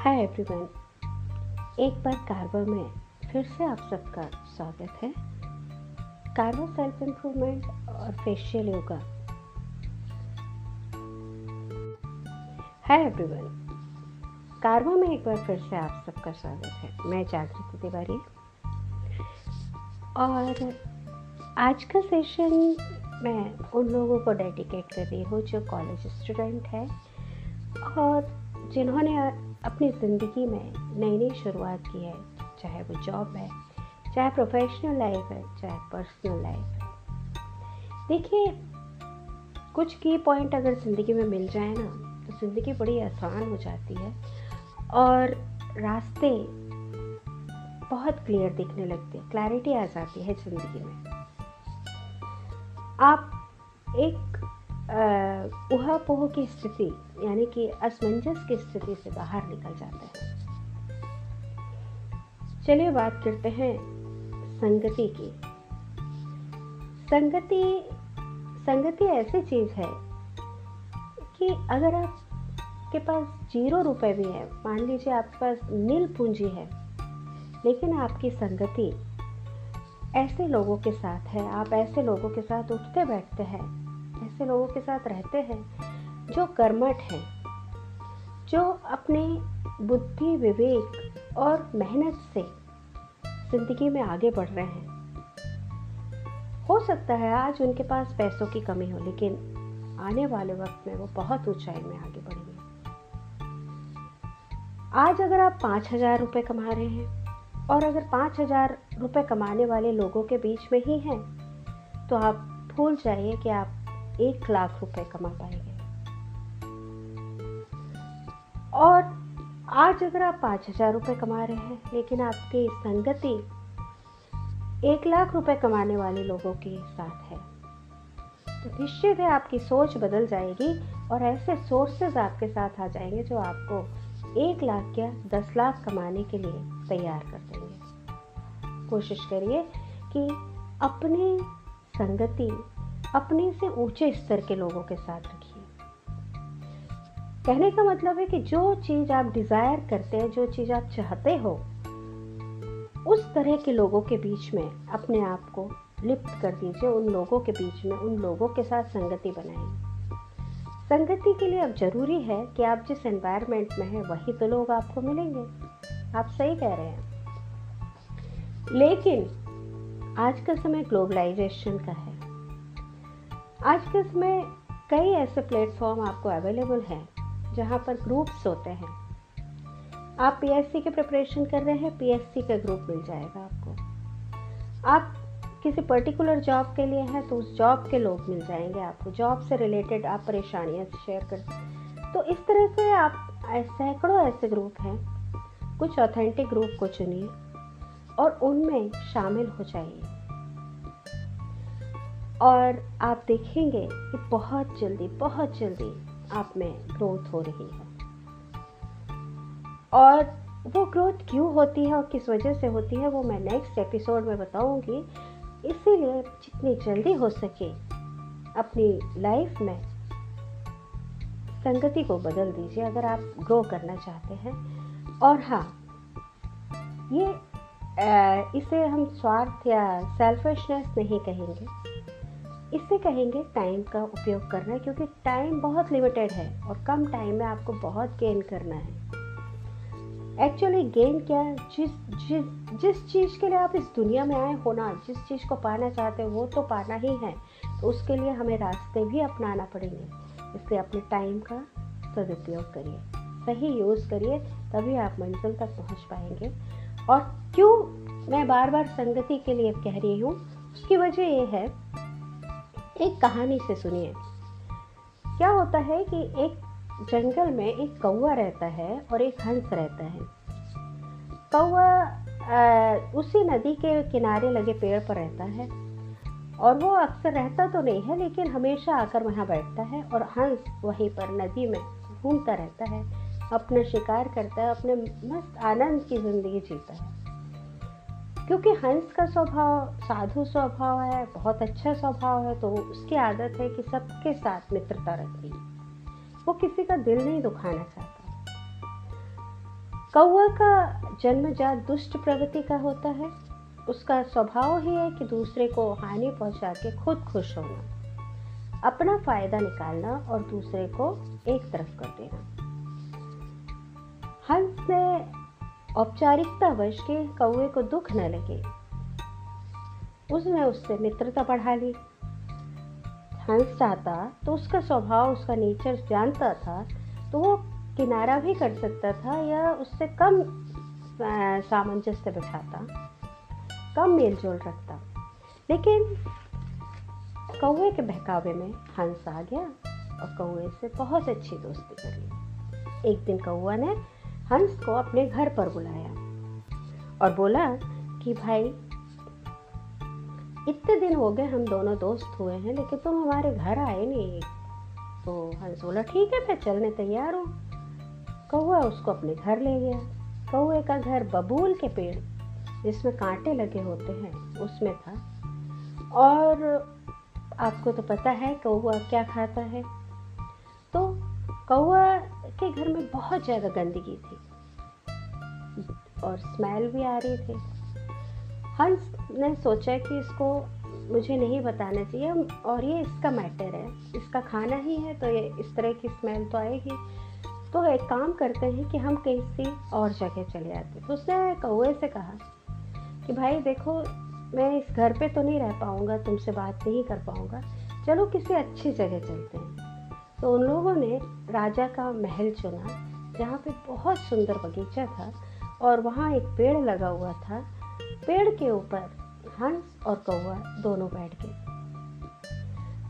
Hi everyone एक बार कारवा में फिर से आप सबका स्वागत है। कारवा सेल्फ इम्प्रूवमेंट और facial yoga hi everyone Karwa में एक बार फिर से आप सबका स्वागत है। मैं जागृति तिवारी। और आज का सेशन मैं उन लोगों को डेडिकेट कर रही हूँ जो कॉलेज स्टूडेंट है और जिन्होंने अपनी ज़िंदगी में नई नई शुरुआत की है, चाहे वो जॉब है, चाहे प्रोफेशनल लाइफ है, चाहे पर्सनल लाइफ है। देखिए, कुछ की पॉइंट अगर ज़िंदगी में मिल जाए ना तो ज़िंदगी बड़ी आसान हो जाती है और रास्ते बहुत क्लियर दिखने लगते हैं क्लैरिटी आ जाती है ज़िंदगी में। आप एक उहापोह की स्थिति, यानी कि असमंजस की स्थिति से बाहर निकल जाते हैं। चलिए बात करते हैं संगति की। संगति संगति ऐसी चीज़ है कि अगर आप के पास ज़ीरो रुपए भी है, मान लीजिए आपके पास नील पूंजी है, लेकिन आपकी संगति ऐसे लोगों के साथ है, आप ऐसे लोगों के साथ उठते बैठते हैं ऐसे लोगों के साथ रहते हैं, जो कर्मठ हैं, जो अपने बुद्धि, विवेक और मेहनत से ज़िंदगी में आगे बढ़ रहे हैं। हो सकता है आज उनके पास पैसों की कमी हो, लेकिन आने वाले वक्त में वो बहुत ऊंचाई में आगे बढ़ेंगे। आज अगर आप पाँच हज़ार रुपये कमा रहे हैं और अगर पाँच हज़ार रुपये कमाने वाले लोगों के बीच में ही हैं तो आप भूल जाइए कि आप एक लाख रुपए कमा पाएँगे। और आज अगर आप पाँच हज़ार रुपये कमा रहे हैं, लेकिन आपकी संगति एक लाख रुपए कमाने वाले लोगों के साथ है तो निश्चित है आपकी सोच बदल जाएगी और ऐसे सोर्सेज आपके साथ आ जाएँगे जो आपको एक लाख या दस लाख कमाने के लिए तैयार कर देंगे। कोशिश करिए कि अपनी संगति अपने से ऊँचे स्तर के लोगों के साथ रखिए। कहने का मतलब है कि जो चीज़ आप डिज़ायर करते हैं, जो चीज़ आप चाहते हो, उस तरह के लोगों के बीच में अपने आप को लिप्त कर दीजिए, उन लोगों के बीच में, उन लोगों के साथ संगति बनाइए। संगति के लिए अब ज़रूरी है कि आप जिस एनवायरनमेंट में हैं, वही तो लोग आपको मिलेंगे। आप सही कह रहे हैं। लेकिन आज का समय ग्लोबलाइजेशन का है। आज के समय कई ऐसे प्लेटफॉर्म आपको अवेलेबल हैं, जहाँ पर ग्रुप्स होते हैं। आप पीएससी के प्रिपरेशन कर रहे हैं पीएससी का ग्रुप मिल जाएगा आपको। आप किसी पर्टिकुलर जॉब के लिए हैं तो उस जॉब के लोग मिल जाएँगे आपको। जॉब से रिलेटेड आप परेशानियाँ शेयर कर तो इस तरह से आप सैकड़ों ऐसे ग्रुप हैं। कुछ ऑथेंटिक ग्रुप को चुनिए और उनमें शामिल हो जाइए। और आप देखेंगे कि बहुत जल्दी बहुत जल्दी आप में ग्रोथ हो रही है। और वो ग्रोथ क्यों होती है और किस वजह से होती है, वो मैं नेक्स्ट एपिसोड में बताऊँगी। इसीलिए जितनी जल्दी हो सके अपनी लाइफ में संगति को बदल दीजिए, अगर आप ग्रो करना चाहते हैं। और हाँ ये इसे हम स्वार्थ या सेल्फिशनेस नहीं कहेंगे। इससे कहेंगे टाइम का उपयोग करना, क्योंकि टाइम बहुत लिमिटेड है और कम टाइम में आपको बहुत गेन करना है। एक्चुअली गेन क्या? जिस जिस जिस चीज़ के लिए आप इस दुनिया में आए हो ना, जिस चीज़ को पाना चाहते हो, वो तो पाना ही है। तो उसके लिए हमें रास्ते भी अपनाना पड़ेंगे। इसलिए अपने टाइम का सदुपयोग करिए। सही यूज़ करिए, तभी आप मंजिल तक पहुँच पाएँगे। और क्यों मैं बार बार संगति के लिए कह रही हूँ? उसकी वजह ये है एक कहानी से सुनिए। क्या होता है कि एक जंगल में एक कौआ रहता है और एक हंस रहता है। कौआ उसी नदी के किनारे लगे पेड़ पर रहता है और वो अक्सर रहता तो नहीं है, लेकिन हमेशा आकर वहाँ बैठता है और हंस वहीं पर नदी में घूमता रहता है, अपना शिकार करता है, अपने मस्त आनंद की ज़िंदगी जीता है। क्योंकि हंस का स्वभाव, साधु स्वभाव है, बहुत अच्छा स्वभाव है तो उसकी आदत है कि सबके साथ मित्रता रखनी। वो किसी का दिल नहीं दुखाना चाहता। कौआ का जन्मजात दुष्ट प्रवृत्ति का होता है। उसका स्वभाव ही है कि दूसरे को हानि पहुँचा के खुद खुश होना, अपना फ़ायदा निकालना और दूसरे को एक तरफ़ कर देना। हंस ने औपचारिकता वश के कौए को दुख न लगे। उसने उससे मित्रता बढ़ा ली। हंस चाहता तो उसका स्वभाव, उसका नेचर जानता था तो वो किनारा भी कर सकता था या उससे कम सामंजस्य बिठाता, कम मेल जोल रखता। लेकिन कौए के बहकावे में हंस आ गया और कौए से बहुत अच्छी दोस्ती कर एक दिन कौआ ने हंस को अपने घर पर बुलाया और बोला कि भाई, इतने दिन हो गए हम दोनों दोस्त हुए हैं, लेकिन तुम हमारे घर आए नहीं। तो हंस बोला, ठीक है मैं चलने तैयार हूँ। कौआ उसको अपने घर ले गया। कौए का घर बबूल के पेड़, जिसमें कांटे लगे होते हैं, उसमें था। और आपको तो पता है कौआ क्या खाता है। तो कौआ के घर में बहुत ज़्यादा गंदगी थी। और स्मेल भी आ रही थी। हंस ने सोचा कि इसको मुझे नहीं बताना चाहिए, और ये इसका मैटर है। इसका खाना ही है तो ये इस तरह की स्मेल तो आएगी। तो एक काम करते हैं कि हम किसी और जगह चले जाते तो उसने कौए से कहा कि, भाई देखो, मैं इस घर पे तो नहीं रह पाऊँगा, तुमसे बात नहीं कर पाऊँगा। चलो किसी अच्छी जगह चलते हैं। तो उन लोगों ने राजा का महल चुना, जहाँ पे बहुत सुंदर बगीचा था और वहाँ एक पेड़ लगा हुआ था। पेड़ के ऊपर हंस और कौआ दोनों बैठ गए।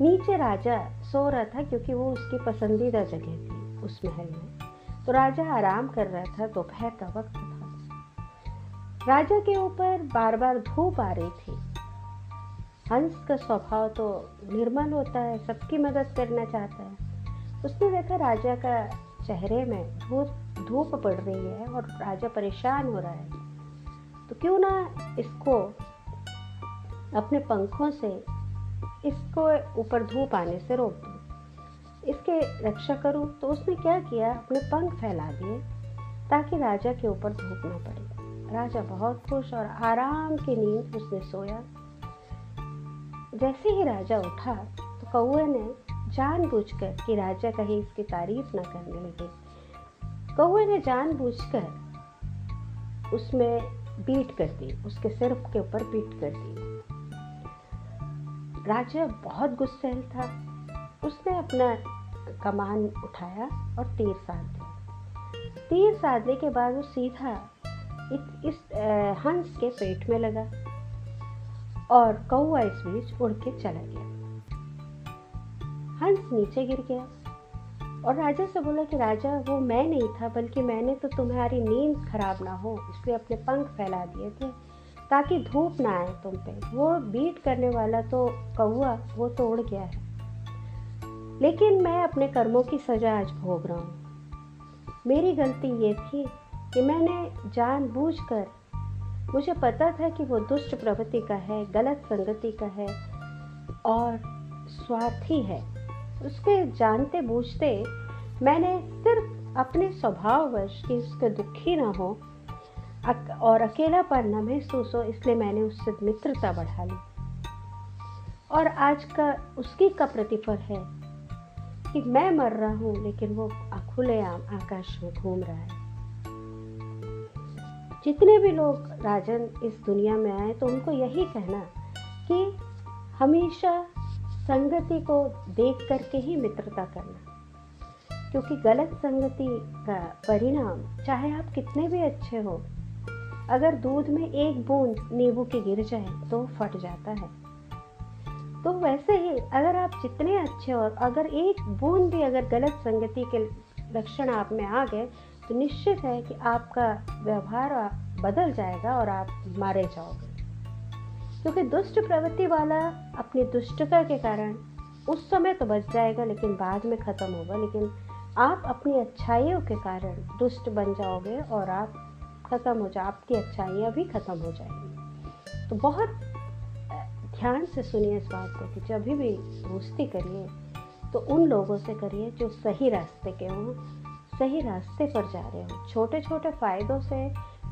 नीचे राजा सो रहा था क्योंकि वो उसकी पसंदीदा जगह थी उस महल में। तो राजा आराम कर रहा था, दोपहर का वक्त था। राजा के ऊपर बार बार धूप आ रही थी। हंस का स्वभाव तो निर्मल होता है, सबकी मदद करना चाहता है। उसने देखा राजा का चेहरे में धूप धूप पड़ रही है और राजा परेशान हो रहा है। तो क्यों ना इसको अपने पंखों से इसको ऊपर धूप आने से रोक दूँ? इसके रक्षा करूँ तो उसने क्या किया? अपने पंख फैला दिए ताकि राजा के ऊपर धूप ना पड़े। राजा बहुत खुश और आराम की नींद उसने सोया। जैसे ही राजा उठा तो कौए ने जानबूझकर कि राजा कहीं इसकी तारीफ़ ना करने लगे। कौए ने जानबूझकर उसमें बीट कर दी उसके सिर के ऊपर बीट कर दी। राजा बहुत गुस्सेल था। उसने अपना कमान उठाया और तीर साध दिया तीर साधने के बाद वो सीधा इस, इस हंस के पेट में लगा और कौआ इस बीच उड़ के चला गया। हंस नीचे गिर गया। और राजा से बोला कि राजा, वो मैं नहीं था, बल्कि मैंने तो तुम्हारी नींद खराब ना हो, इसलिए अपने पंख फैला दिए थे, ताकि धूप ना आए तुम पे। वो बीट करने वाला तो कौआ वो तो उड़ गया है। लेकिन मैं अपने कर्मों की सजा आज भोग रहा हूँ। मेरी गलती ये थी कि मैंने जानबूझकर, मुझे पता था कि वो दुष्ट प्रवृत्ति का है, गलत संगति का है, और स्वार्थी है। उसके जानते बूझते मैंने सिर्फ़ अपने स्वभाववश कि उसके दुखी ना हो और अकेलापन न महसूस हो, इसलिए मैंने उससे मित्रता बढ़ा ली। और आज का उसकी का प्रतिफल है कि मैं मर रहा हूँ, लेकिन वो खुले आम, आकाश में घूम रहा है। जितने भी लोग राजन इस दुनिया में आए तो उनको यही कहना कि हमेशा संगति को देख करके ही मित्रता करना। क्योंकि गलत संगति का परिणाम, चाहे आप कितने भी अच्छे हो, अगर दूध में एक बूंद नींबू की गिर जाए तो फट जाता है। तो वैसे ही अगर आप जितने अच्छे हो, अगर एक बूंद भी अगर गलत संगति के लक्षण आप में आ गए तो निश्चित है कि आपका व्यवहार बदल जाएगा और आप मारे जाओगे। क्योंकि दुष्ट प्रवृत्ति वाला अपनी दुष्टता के कारण उस समय तो बच जाएगा, लेकिन बाद में ख़त्म होगा। लेकिन आप अपनी अच्छाइयों के कारण दुष्ट बन जाओगे और आप ख़त्म हो जाए आपकी अच्छाइयाँ भी ख़त्म हो जाएँगी। तो बहुत ध्यान से सुनिए इस बात को कि जब भी दोस्ती करिए तो उन लोगों से करिए जो सही रास्ते के हों, सही रास्ते पर जा रहे हों। छोटे छोटे फ़ायदों से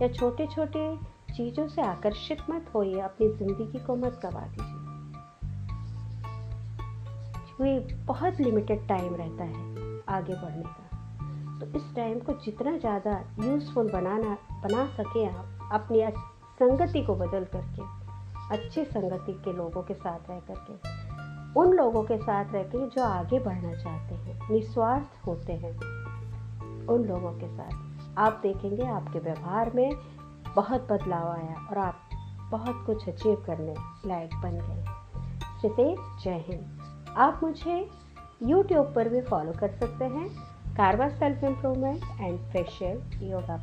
या छोटे छोटे चीज़ों से आकर्षित मत होइए, अपनी ज़िंदगी को मत गवा दीजिए। क्योंकि बहुत लिमिटेड टाइम रहता है आगे बढ़ने का। तो इस टाइम को जितना ज़्यादा यूज़फुल बनाना, बना सके आप, अपनी संगति को बदल करके, अच्छी संगति के लोगों के साथ रह करके, उन लोगों के साथ रह के जो आगे बढ़ना चाहते हैं, निस्वार्थ होते हैं, उन लोगों के साथ। आप देखेंगे आपके व्यवहार में बहुत बदलाव आया और आप बहुत कुछ अचीव करने लायक बन गए। सितेश जय हिंद। आप मुझे यूट्यूब पर भी फॉलो कर सकते हैं। Karwa self improvement and facial yoga